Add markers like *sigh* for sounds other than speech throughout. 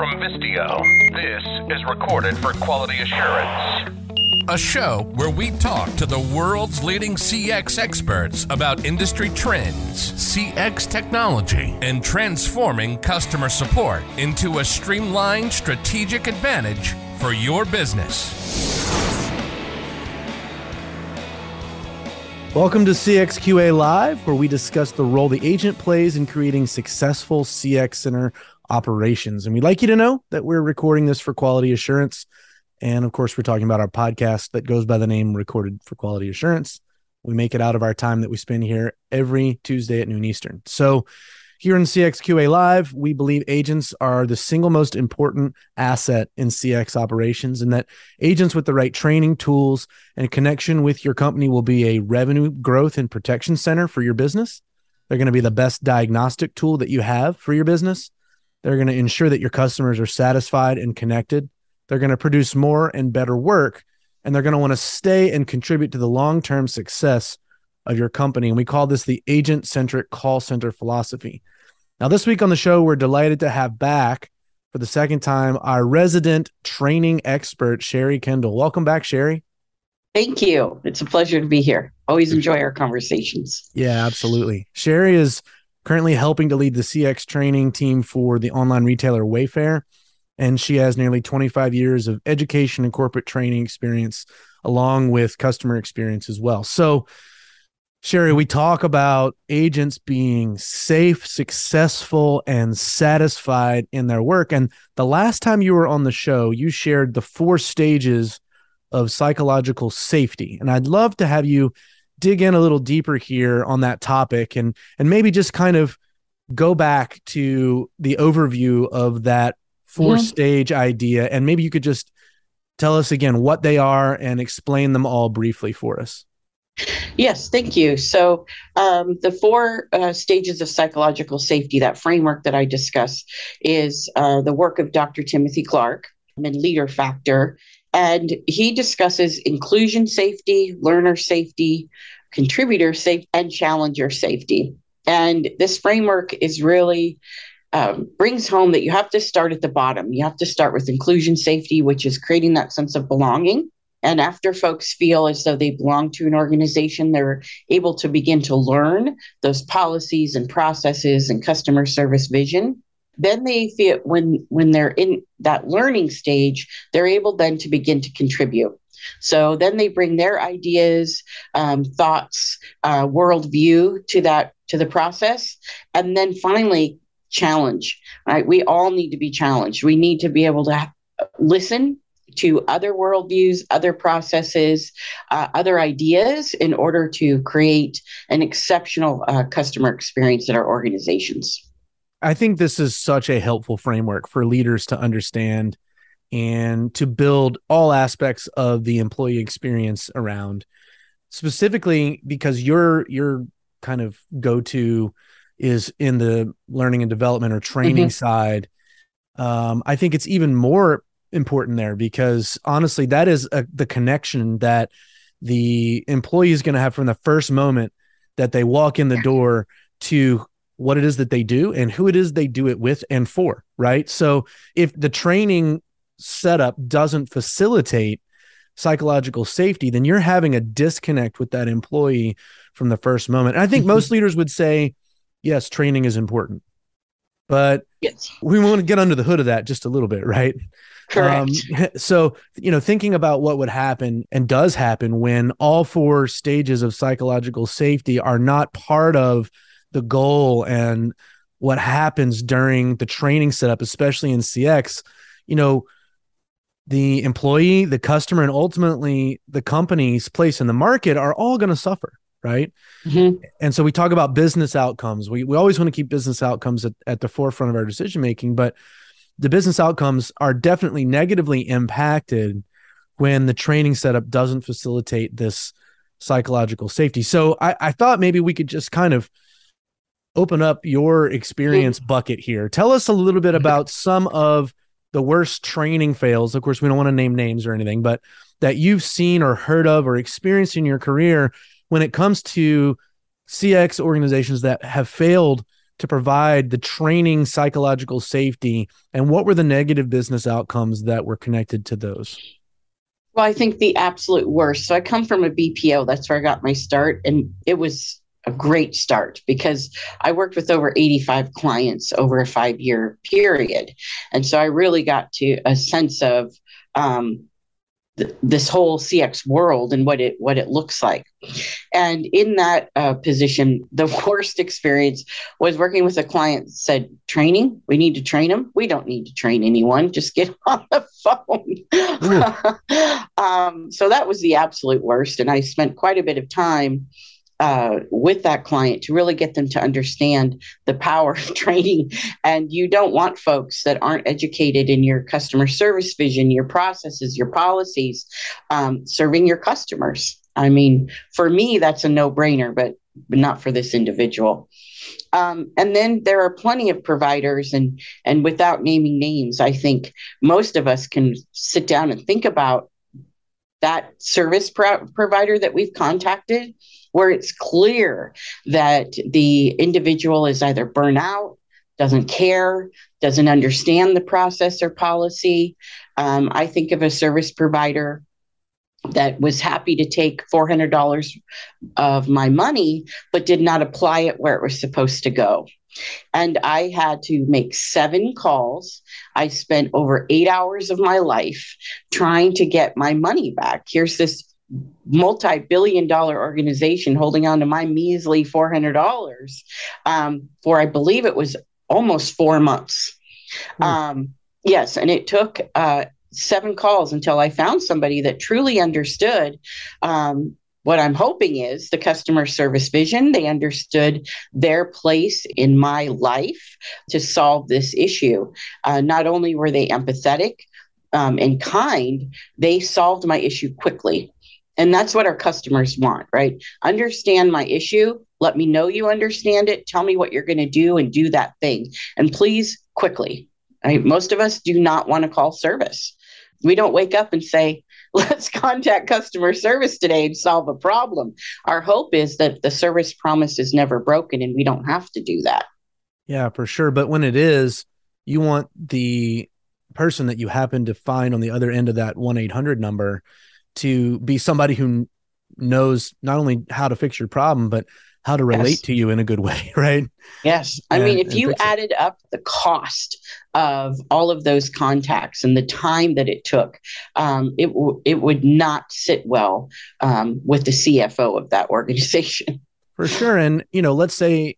from Vistio. This is recorded for quality assurance. A show where we talk to the world's leading CX experts about industry trends, CX technology, and transforming customer support into a streamlined strategic advantage for your business. Welcome to CXQA Live, where we discuss the role the agent plays in creating successful CX center operations. And we'd like you to know that we're recording this for quality assurance. And of course, we're talking about our podcast that goes by the name Recorded for Quality Assurance. We make it out of our time that we spend here every Tuesday at noon Eastern. So, here in CXQA Live, we believe agents are the single most important asset in CX operations, and that agents with the right training, tools, and connection with your company will be a revenue growth and protection center for your business. They're going to be the best diagnostic tool that you have for your business. They're going to ensure that your customers are satisfied and connected. They're going to produce more and better work, and they're going to want to stay and contribute to the long term success of your company. And we call this the agent centric call center philosophy. Now, this week on the show, we're delighted to have back for the second time our resident training expert, Sherry Kendall. Welcome back, Sherry. Thank you. It's a pleasure to be here. Always enjoy our conversations. Yeah, absolutely. Sherry is currently helping to lead the CX training team for the online retailer Wayfair. And she has nearly 25 years of education and corporate training experience, along with customer experience as well. So, Sherry, we talk about agents being safe, successful, and satisfied in their work. And the last time you were on the show, you shared the four stages of psychological safety. And I'd love to have you dig in a little deeper here on that topic and and maybe just kind of go back to the overview of that four mm-hmm. stage idea and maybe you could just tell us again what they are and explain them all briefly for us. Yes, thank you. So, um, the four uh, stages of psychological safety, that framework that I discuss, is uh, the work of Dr. Timothy Clark and Leader Factor. And he discusses inclusion safety, learner safety, contributor safety, and challenger safety. And this framework is really um, brings home that you have to start at the bottom. You have to start with inclusion safety, which is creating that sense of belonging and after folks feel as though they belong to an organization, they're able to begin to learn those policies and processes and customer service vision. Then they feel when when they're in that learning stage, they're able then to begin to contribute. So then they bring their ideas, um, thoughts, uh, worldview to that to the process, and then finally challenge. Right? We all need to be challenged. We need to be able to listen to other worldviews, other processes, uh, other ideas in order to create an exceptional uh, customer experience at our organizations. I think this is such a helpful framework for leaders to understand and to build all aspects of the employee experience around specifically because your your kind of go to is in the learning and development or training mm-hmm. side um, i think it's even more important there because honestly, that is a, the connection that the employee is going to have from the first moment that they walk in the door to what it is that they do and who it is they do it with and for, right? So if the training setup doesn't facilitate psychological safety, then you're having a disconnect with that employee from the first moment. And I think mm-hmm. most leaders would say, yes, training is important. But yes. we want to get under the hood of that just a little bit, right? Correct. Um, *laughs* so, you know, thinking about what would happen and does happen when all four stages of psychological safety are not part of the goal and what happens during the training setup, especially in CX, you know, the employee, the customer, and ultimately the company's place in the market are all going to suffer. Right. Mm-hmm. And so we talk about business outcomes. We, we always want to keep business outcomes at, at the forefront of our decision making, but the business outcomes are definitely negatively impacted when the training setup doesn't facilitate this psychological safety. So I, I thought maybe we could just kind of open up your experience bucket here. Tell us a little bit about some of the worst training fails. Of course, we don't want to name names or anything, but that you've seen or heard of or experienced in your career when it comes to CX organizations that have failed to provide the training psychological safety and what were the negative business outcomes that were connected to those well i think the absolute worst so i come from a bpo that's where i got my start and it was a great start because I worked with over 85 clients over a five year period. And so I really got to a sense of um, th- this whole CX world and what it what it looks like. And in that uh, position, the *laughs* worst experience was working with a client that said, "Training, we need to train them. We don't need to train anyone. Just get *laughs* on the phone." *laughs* um, so that was the absolute worst, and I spent quite a bit of time uh, with that client to really get them to understand the power *laughs* of training. And you don't want folks that aren't educated in your customer service vision, your processes, your policies, um, serving your customers. I mean, for me, that's a no brainer, but, not for this individual. Um, and then there are plenty of providers, and and without naming names, I think most of us can sit down and think about that service pro- provider that we've contacted where it's clear that the individual is either burnout, doesn't care, doesn't understand the process or policy. Um, I think of a service provider that was happy to take $400 of my money, but did not apply it where it was supposed to go. And I had to make seven calls. I spent over eight hours of my life trying to get my money back. Here's this multi-billion dollar organization holding on to my measly $400 um, for i believe it was almost four months. Mm. um, yes and it took uh, seven calls until i found somebody that truly understood um, what i'm hoping is the customer service vision. They understood their place in my life to solve this issue. Uh, not only were they empathetic um, and kind they solved my issue quickly and that's what our customers want, right? Understand my issue. Let me know you understand it. Tell me what you're going to do and do that thing. And please, quickly. Right? Most of us do not want to call service. We don't wake up and say, *laughs* let's contact customer service today and solve a problem. Our hope is that the service promise is never broken and we don't have to do that. Yeah, for sure. But when it is, you want the person that you happen to find on the other end of that 1 800 number to be somebody who knows not only how to fix your problem, but how to relate yes. to you in a good *laughs* way, right? Yes. I and, mean, if you added up the cost of all of those contacts and the time that it took, um, it, w- it would not sit well um, with the CFO of that organization. *laughs* For sure. And, you know, let's say,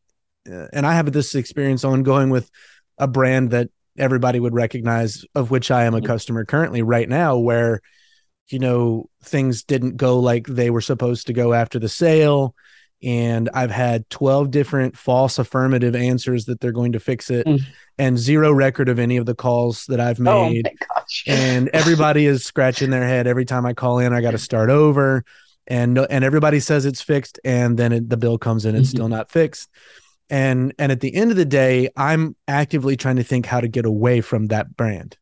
uh, and I have this experience ongoing with a brand that everybody would recognize, of which I am a mm-hmm. customer currently right now, where you know things didn't go like they were supposed to go after the sale. And i've had 12 different false affirmative answers that they're going to fix it mm. and zero record of any of the calls that i've oh made. oh *laughs* and everybody is scratching their head every time i call in. I got to start over. And and everybody says it's fixed and then it, the bill comes in it's mm-hmm. still not fixed. And and at the end of the day i'm actively trying to think how to get away from that brand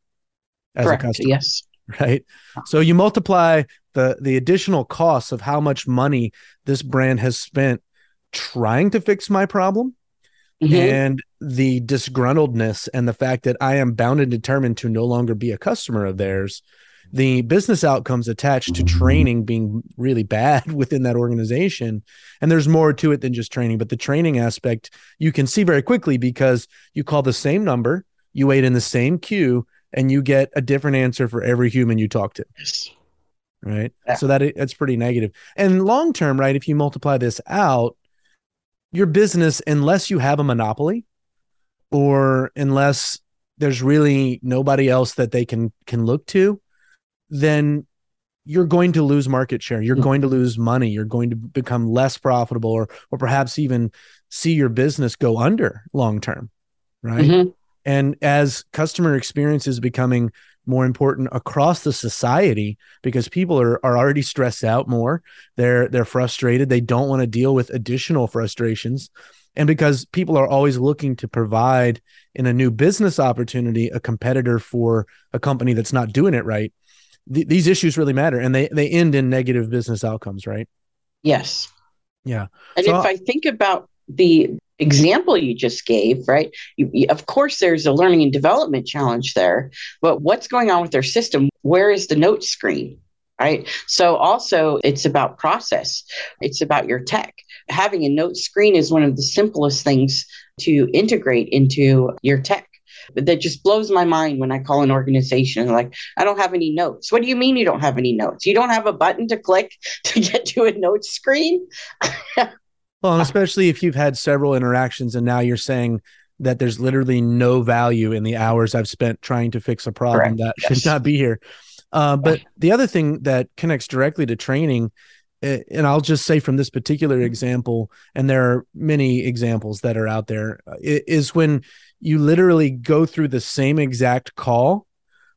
as Correct. a customer. Yes *laughs* right so you multiply the the additional costs of how much money this brand has spent trying to fix my problem mm-hmm. and the disgruntledness and the fact that i am bound and determined to no longer be a customer of theirs the business outcomes attached to training being really bad *laughs* within that organization and there's more to it than just training but the training aspect you can see very quickly because you call the same number you wait in the same queue and you get a different answer for every human you talk to. Yes. Right. Yeah. So that it's pretty negative. And long term, right? If you multiply this out, your business, unless you have a monopoly or unless there's really nobody else that they can can look to, then you're going to lose market share. You're mm-hmm. going to lose money. You're going to become less profitable or or perhaps even see your business go under long term. Right. Mm-hmm. And as customer experience is becoming more important across the society because people are, are already stressed out more. They're they're frustrated. They don't want to deal with additional frustrations. And because people are always looking to provide in a new business opportunity a competitor for a company that's not doing it right, th- these issues really matter and they they end in negative business outcomes, right? Yes. Yeah. And so, if I think about the example you just gave, right? You, you, of course, there's a learning and development challenge there, but what's going on with their system? Where is the note screen? Right. So, also, it's about process, it's about your tech. Having a note screen is one of the simplest things to integrate into your tech. But that just blows my mind when I call an organization like, I don't have any notes. What do you mean you don't have any notes? You don't have a button to click *laughs* to get to a note screen? *laughs* Well, and especially if you've had several interactions and now you're saying that there's literally no value in the hours I've spent trying to fix a problem Correct. that yes. should not be here. Uh, but the other thing that connects directly to training, eh, and I'll just say from this particular example, and there are many examples that are out there, uh, when you literally go through the same exact call,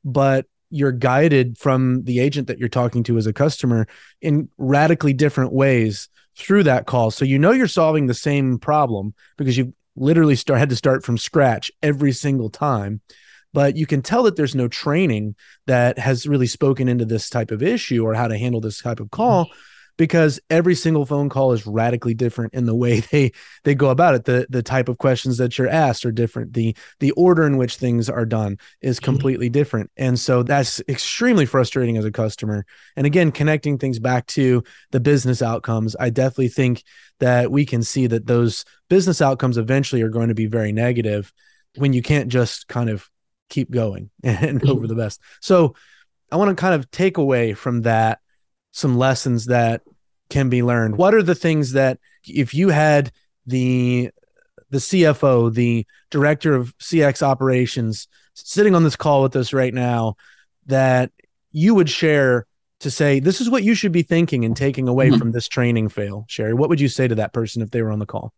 but you're guided from the agent that you're talking to as a customer in radically different ways through that call. So you know you're solving the same problem because you literally start had to start from scratch every single time. But you can tell that there's no training that has really spoken into this type of issue or how to handle this type of call. Mm-hmm because every single phone call is radically different in the way *laughs* they they go about it. The the type of questions that you're asked are different. The the order in which things are done is mm-hmm. completely different. And so that's extremely frustrating as a customer. And again connecting things back to the business outcomes i definitely think that we can see that those business outcomes eventually are going to be very negative when you can't just kind of keep going *laughs* and hope for the best. So i want to kind of take away from that some lessons that can be learned. What are the things that if you had the the CFO, the director of CX operations sitting on this call with us right now that you would share to say this is what you should be thinking and taking away mm-hmm. from this training fail, Sherry? What would you say to that person if they were on the call?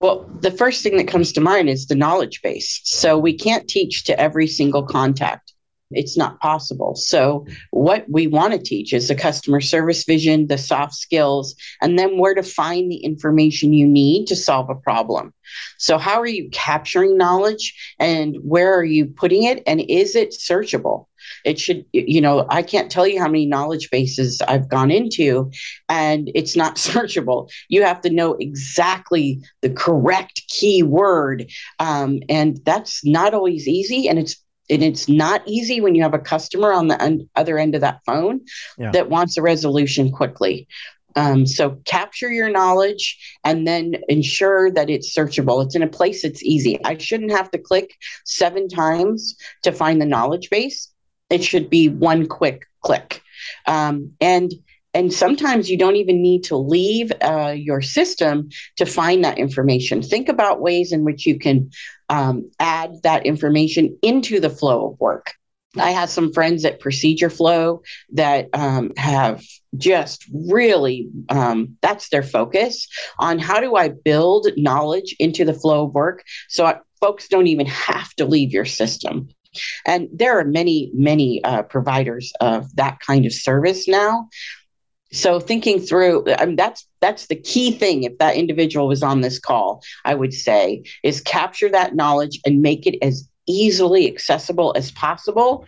Well, the first thing that comes to mind is the knowledge base. So we can't teach to every single contact it's not possible. So, what we want to teach is the customer service vision, the soft skills, and then where to find the information you need to solve a problem. So, how are you capturing knowledge and where are you putting it? And is it searchable? It should, you know, I can't tell you how many knowledge bases I've gone into and it's not *laughs* searchable. You have to know exactly the correct keyword. Um, and that's not always easy. And it's and it's not easy when you have a customer on the un- other end of that phone yeah. that wants a resolution quickly. Um, so capture your knowledge and then ensure that it's searchable. It's in a place that's easy. I shouldn't have to click seven times to find the knowledge base. It should be one quick click. Um, and and sometimes you don't even need to leave uh, your system to find that information. Think about ways in which you can um, add that information into the flow of work. I have some friends at Procedure Flow that um, have just really, um, that's their focus on how do I build knowledge into the flow of work so I, folks don't even have to leave your system. And there are many, many uh, providers of that kind of service now so thinking through I mean, that's that's the key thing. If that individual was on this call i would say is capture that knowledge and make it as easily accessible as possible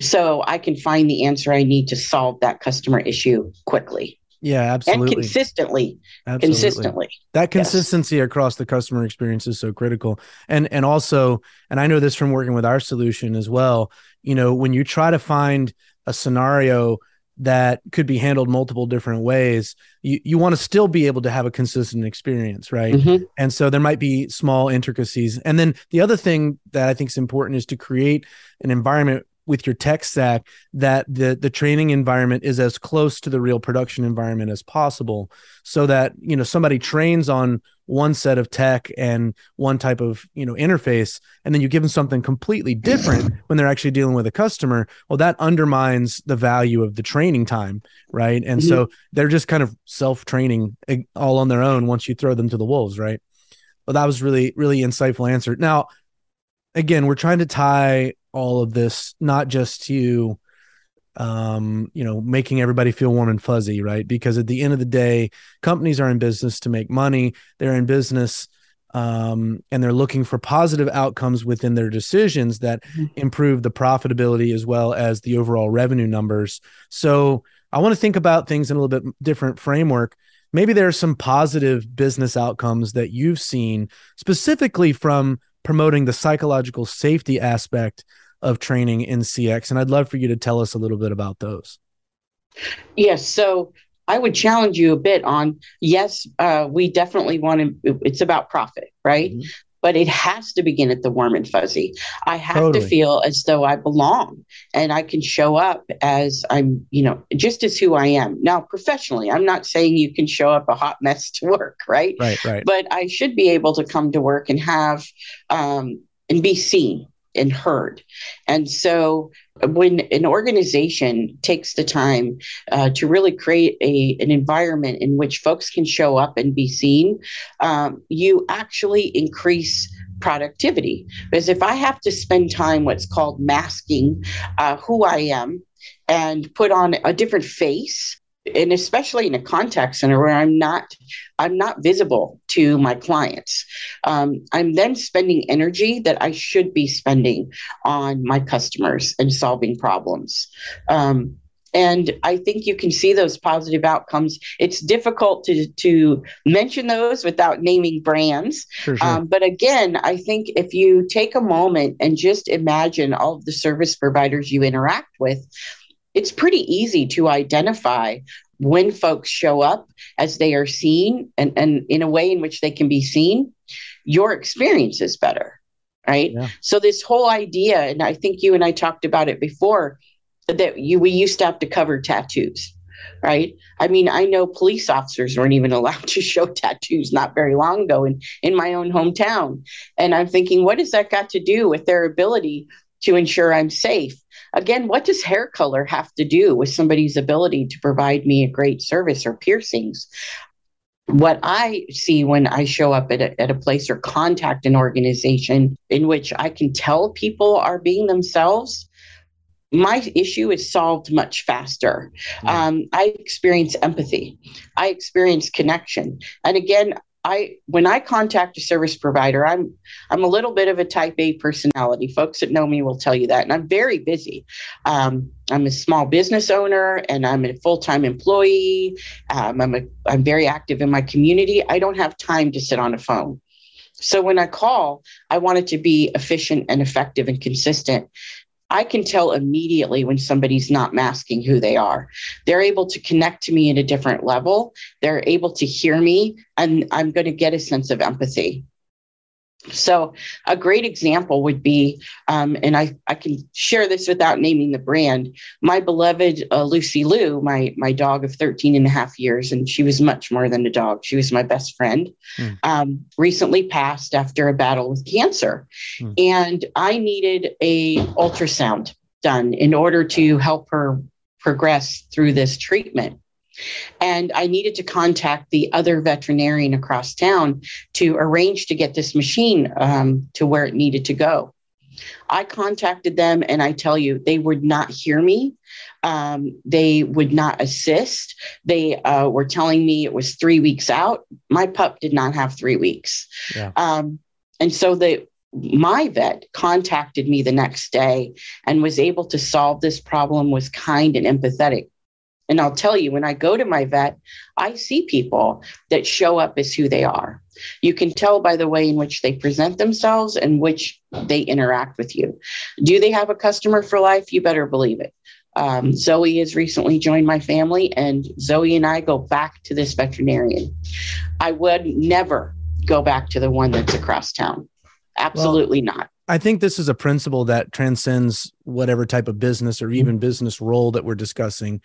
so i can find the answer i need to solve that customer issue quickly. Yeah absolutely. and consistently. Absolutely. consistently. That consistency yes. across the customer experience is so critical. And and also and i know this from working with our solution as well you know when you try to find a scenario that could be handled multiple different ways you, you want to still be able to have a consistent experience right mm-hmm. and so there might be small intricacies and then the other thing that i think is important is to create an environment with your tech stack that the the training environment is as close to the real production environment as possible so that you know somebody trains on one set of tech and one type of you know interface and then you give them something completely different when they're actually dealing with a customer well that undermines the value of the training time right? And mm-hmm. so they're just kind of self-training eh, all on their own once you throw them to the wolves right? Well that was really really insightful answer. Now again we're trying to tie all of this not just to um you know making everybody feel warm and fuzzy right? Because at the end of the day companies are in business to make money. They're in business um, and they're looking for positive outcomes within their decisions that mm-hmm. improve the profitability as well as the overall revenue numbers. So i want to think about things in a little bit different framework. Maybe there are some positive business outcomes that you've seen specifically from promoting the psychological safety aspect of training in CX. And I'd love for you to tell us a little bit about those. Yes. So I would challenge you a bit on yes, uh, we definitely want to, it's about profit, right? Mm-hmm. But it has to begin at the warm and fuzzy. I have totally. to feel as though I belong and I can show up as I'm, you know, just as who I am. Now, professionally, I'm not saying you can show up a hot mess to work, right? Right, right. But I should be able to come to work and have, um, and be seen and heard. And so when an organization takes the time uh, to really create a, an environment in which folks can show up and be seen, um, you actually increase productivity. Because if I have to spend time what's called masking uh, who I am and put on a different face, and especially in a contact center where I'm not I'm not visible to my clients. Um, I'm then spending energy that I should be spending on my customers and solving problems. Um, and I think you can see those positive outcomes. It's difficult to to mention those without naming brands, sure. um, but again, I think if you take a moment and just imagine all of the service providers you interact with, it's pretty easy to identify when folks show up as they are seen and, and in a way in which they can be seen, your experience is better. Right. Yeah. So this whole idea, and I think you and I talked about it before, that you we used to have to cover tattoos. Right. I mean, I know police officers weren't even *laughs* allowed to show tattoos not very long ago in, in my own hometown. And I'm thinking, what has that got to do with their ability to ensure I'm safe? Again, what does hair color have to do with somebody's ability to provide me a great service or piercings? What I see when I show up at a, at a place or contact an organization in which I can tell people are being themselves, my issue is solved much faster. Mm-hmm. Um, I experience empathy. I experience connection. And again, I when I contact a service provider, I'm I'm a little bit of a type A personality. Folks that know me will tell you that, and I'm very busy. Um, I'm a small business owner, and I'm a full time employee. Um, I'm a I'm very active in my community. I don't have time to sit on a phone. So when I call, I want it to be efficient and effective and consistent. I can tell immediately when somebody's not masking who they are. They're able to connect to me at a different level. They're able to hear me, and I'm going to get a sense of empathy. So, a great example would be, um, and I, I can share this without naming the brand. My beloved uh, Lucy Lou, my, my dog of 13 and a half years, and she was much more than a dog. She was my best friend, mm. um, recently passed after a battle with cancer. Mm. And I needed a ultrasound done in order to help her progress through this treatment. And I needed to contact the other veterinarian across town to arrange to get this machine um, to where it needed to go. I contacted them and I tell you, they would not hear me. Um, they would not assist. They uh, were telling me it was three weeks out. My pup did not have three weeks. Yeah. Um, and so the my vet contacted me the next day and was able to solve this problem was kind and empathetic and I'll tell you, when I go to my vet, I see people that show up as who they are. You can tell by the way in which they present themselves and which they interact with you. Do they have a customer for life? You better believe it. Um, Zoe has recently joined my family, and Zoe and I go back to this veterinarian. I would never go back to the one that's across town. Absolutely well, not. I think this is a principle that transcends whatever type of business or even business role that we're discussing.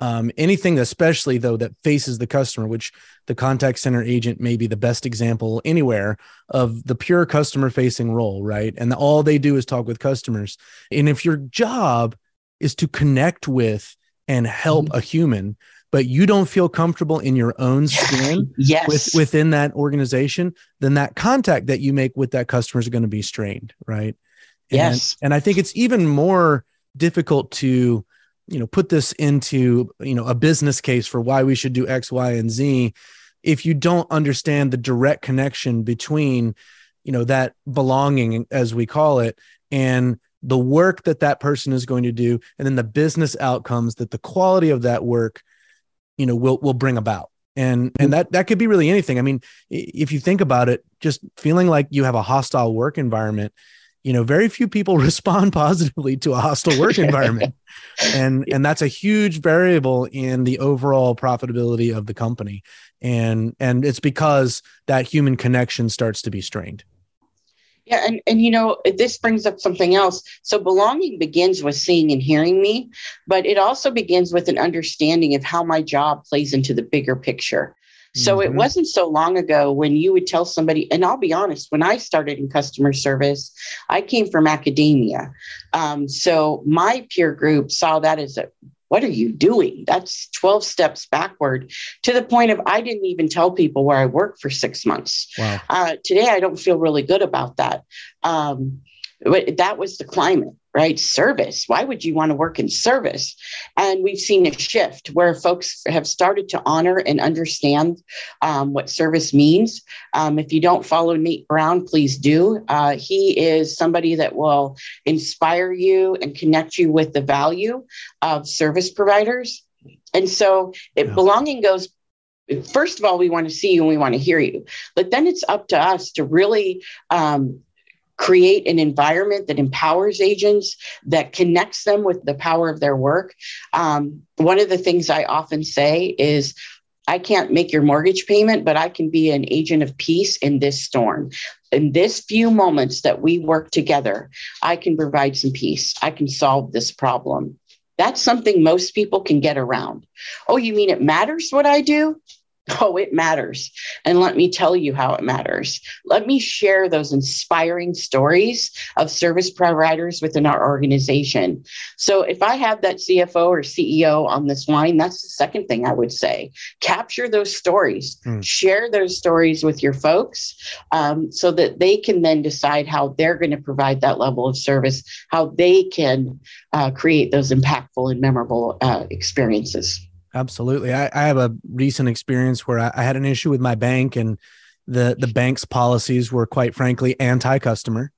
Um, anything, especially though, that faces the customer, which the contact center agent may be the best example anywhere of the pure customer facing role, right? And all they do is talk with customers. And if your job is to connect with and help mm-hmm. a human, but you don't feel comfortable in your own *laughs* skin yes. with, within that organization, then that contact that you make with that customer is going to be strained, right? Yes. And, and I think it's even more difficult to you know put this into you know a business case for why we should do x y and z if you don't understand the direct connection between you know that belonging as we call it and the work that that person is going to do and then the business outcomes that the quality of that work you know will will bring about. And and that that could be really anything. I mean if you think about it just feeling like you have a hostile work environment you know very few people *laughs* respond positively to a hostile work *laughs* environment and and that's a huge variable in the overall profitability of the company and and it's because that human connection starts to be strained yeah, and, and you know, this brings up something else. So belonging begins with seeing and hearing me, but it also begins with an understanding of how my job plays into the bigger picture. So mm-hmm. it wasn't so long ago when you would tell somebody, and I'll be honest, when I started in customer service, I came from academia. Um, so my peer group saw that as a what are you doing? That's 12 steps backward to the point of I didn't even tell people where I worked for six months. Wow. Uh, today, I don't feel really good about that. Um, but that was the climate right? Service. Why would you want to work in service? And we've seen a shift where folks have started to honor and understand um, what service means. Um, if you don't follow Nate Brown, please do. Uh, he is somebody that will inspire you and connect you with the value of service providers. And so it, yeah. belonging goes first of all, we want to see you and we want to hear you. But then it's up to us to really um, create an environment that empowers agents, that connects them with the power of their work. Um, one of the things I often say is, I can't make your mortgage payment, but I can be an agent of peace in this storm. In this few moments that we work together, I can provide some peace. I can solve this problem. That's something most people can get around. Oh, you mean it matters what I do? Oh, it matters. And let me tell you how it matters. Let me share those inspiring stories of service providers within our organization. So, if I have that CFO or CEO on this line, that's the second thing I would say. Capture those stories, mm. share those stories with your folks um, so that they can then decide how they're going to provide that level of service, how they can uh, create those impactful and memorable uh, experiences. Absolutely. I, I, have a recent experience where I, I, had an issue with my bank and the the bank's policies were quite frankly anti-customer.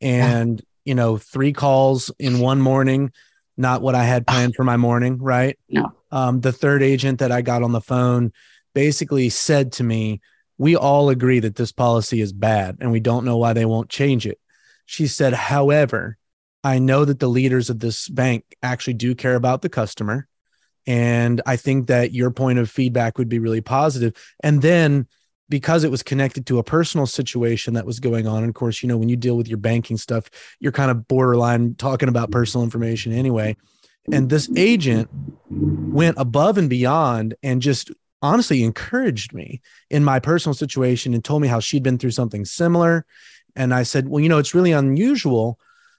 And, yeah. you know, three calls in one morning, not what I had planned for my morning, right? No. Um, the third agent that I got on the phone basically said to me, We all agree that this policy is bad and we don't know why they won't change it. She said, however, I know that the leaders of this bank actually do care about the customer and I think that your point of feedback would be really positive. And then because it was connected to a personal situation that was going on, and of course, you know, when you deal with your banking stuff, you're kind of borderline talking about personal information anyway. And this agent went above and beyond and just honestly encouraged me in my personal situation and told me how she'd been through something similar. And I said, Well, you know, it's really unusual.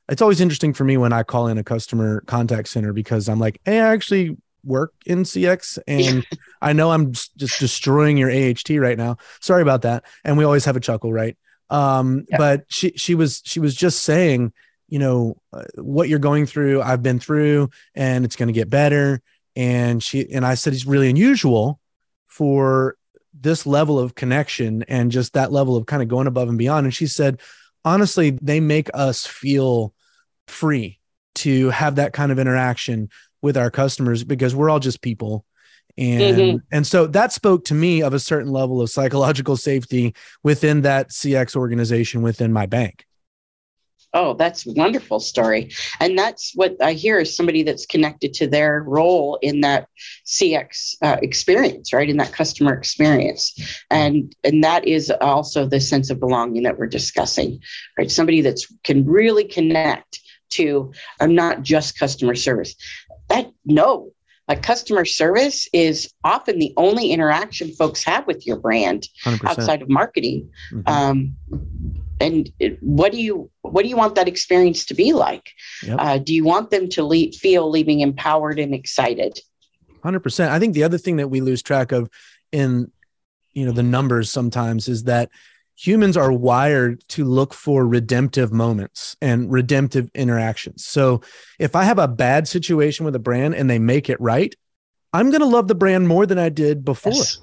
It's always interesting for me when I call in a customer contact center because I'm like, Hey, I actually work in CX *laughs* and I know I'm just destroying your AHT right now. Sorry about that. And we always have a chuckle, right? Um, yeah. but she she was she was just saying, you know, uh, what you're going through, I've been through and it's going to get better and she and I said it's really unusual for this level of connection and just that level of kind of going above and beyond and she said honestly they make us feel free to have that kind of interaction with our customers because we're all just people. And mm-hmm. and so that spoke to me of a certain level of psychological safety within that cx organization within my bank. Oh that's a wonderful story. And that's what i hear is somebody that's connected to their role in that cx uh, experience right? In that customer experience. And and that is also the sense of belonging that we're discussing right? Somebody that's can really connect to I'm not just customer service that no like customer service is often the only interaction folks have with your brand 100%. outside of marketing mm-hmm. um, and what do you what do you want that experience to be like yep. uh, do you want them to le- feel leaving empowered and excited 100% i think the other thing that we lose track of in you know the numbers sometimes is that humans are wired to look for redemptive moments and redemptive interactions. So if I have a bad situation with a brand and they make it right, I'm going to love the brand more than I did before. Yes.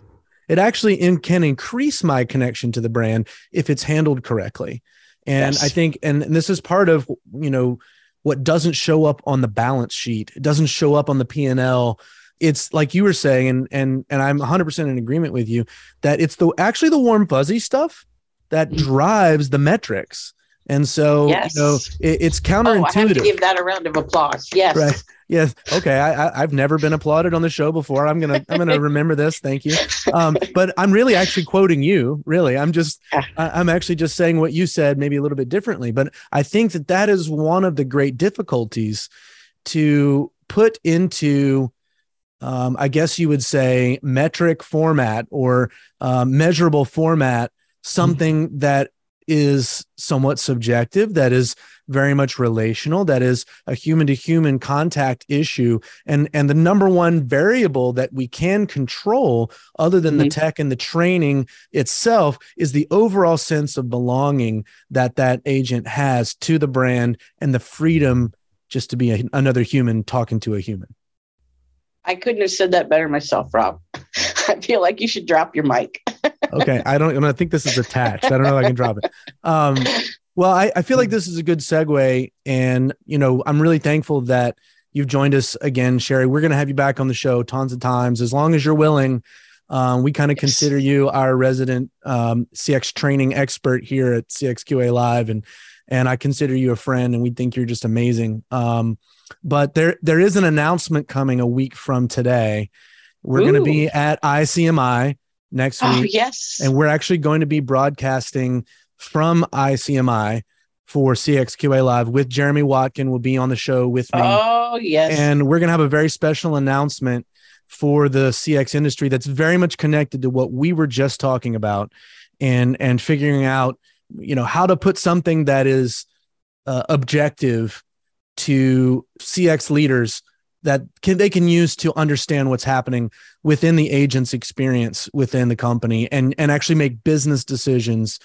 It actually in, can increase my connection to the brand if it's handled correctly. And yes. I think, and, and this is part of, you know, what doesn't show up on the balance sheet. It doesn't show up on the P and L it's like you were saying, and and and I'm 100 percent in agreement with you that it's the actually the warm fuzzy stuff that Mm-hmm. drives the metrics. And so, Yes. you know, it, it's Oh, I have to give that a round of applause. Yes. Right. Yes. Okay. I, I I've never been applauded on the show before. I'm gonna I'm gonna remember this. Thank you. Um, but I'm really actually quoting you. Really, I'm just I, I'm actually just saying what you said, maybe a little bit differently. But I think that that is one of the great difficulties to put into. Um, I guess you would say metric format or um, measurable format, something that is somewhat subjective, that is very much relational, that is a human to human contact issue and and the number one variable that we can control other than the Mhm. tech and the training itself is the overall sense of belonging that that agent has to the brand and the freedom just to be a, another human talking to a human I couldn't have said that better myself, Rob. *laughs* I feel like you should drop your mic. Okay i don't i think this is attached. I don't know if i can drop it. Um well I, I feel like this is a good segue and you know i'm really thankful that you've joined us again sherry. We're going to have you back on the show tons of times. As long as you're willing um, we kind of Yes. consider you our resident um, cx training expert here at cxqa live and and i consider you a friend and we think you're just amazing. Um, but there there is an announcement coming a week from today. We're going to be at icmi next Oh, week yes. and we're actually going to be broadcasting from ICMI for CXQA Live with Jeremy Watkin will be on the show with me. oh, yes. and we're going to have a very special announcement for the CX industry that's very much connected to what we were just talking about and and figuring out you know how to put something that is uh, objective to CX leaders that can they can use to understand what's happening within the agent's experience within the company and and actually make business decisions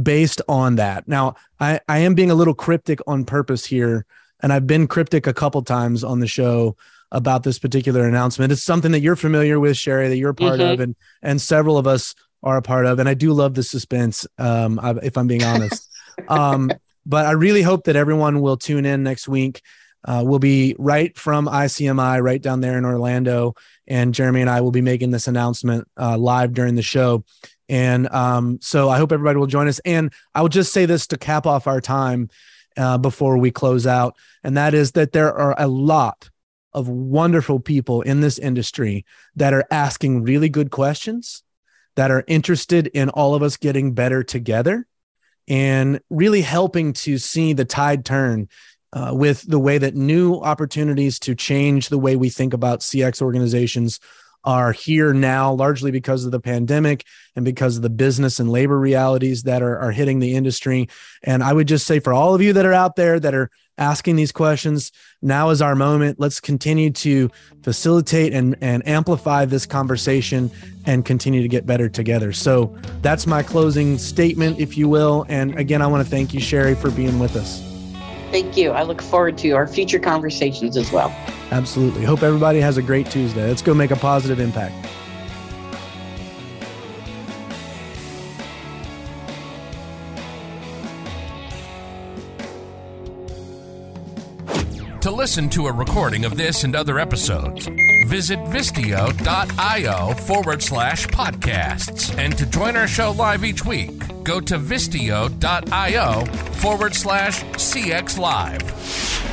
based on that. Now, I I am being a little cryptic on purpose here and I've been cryptic a couple times on the show about this particular announcement. It's something that you're familiar with, Sherry, that you're a part Mhm. of, and and several of us are a part of. And I do love the suspense, um, if I'm being honest. *laughs* um, but I really hope that everyone will tune in next week. Uh, we'll be right from ICMI, right down there in Orlando, and Jeremy and I will be making this announcement uh, live during the show. And um, so I hope everybody will join us. And I will just say this to cap off our time uh, before we close out, and that is that there are a lot of wonderful people in this industry that are asking really good questions, that are interested in all of us getting better together, and really helping to see the tide turn uh, with the way that new opportunities to change the way we think about CX organizations are here now, largely because of the pandemic and because of the business and labor realities that are, are hitting the industry. And I would just say for all of you that are out there that are asking these questions, now is our moment. Let's continue to facilitate and, and amplify this conversation and continue to get better together. So that's my closing statement, if you will. And again, I want to thank you, Sherry, for being with us. Thank you. I look forward to our future conversations as well. Absolutely. Hope everybody has a great Tuesday. Let's go make a positive impact. To listen to a recording of this and other episodes, visit vistio.io forward slash podcasts. And to join our show live each week, go to vistio.io forward slash CX Live.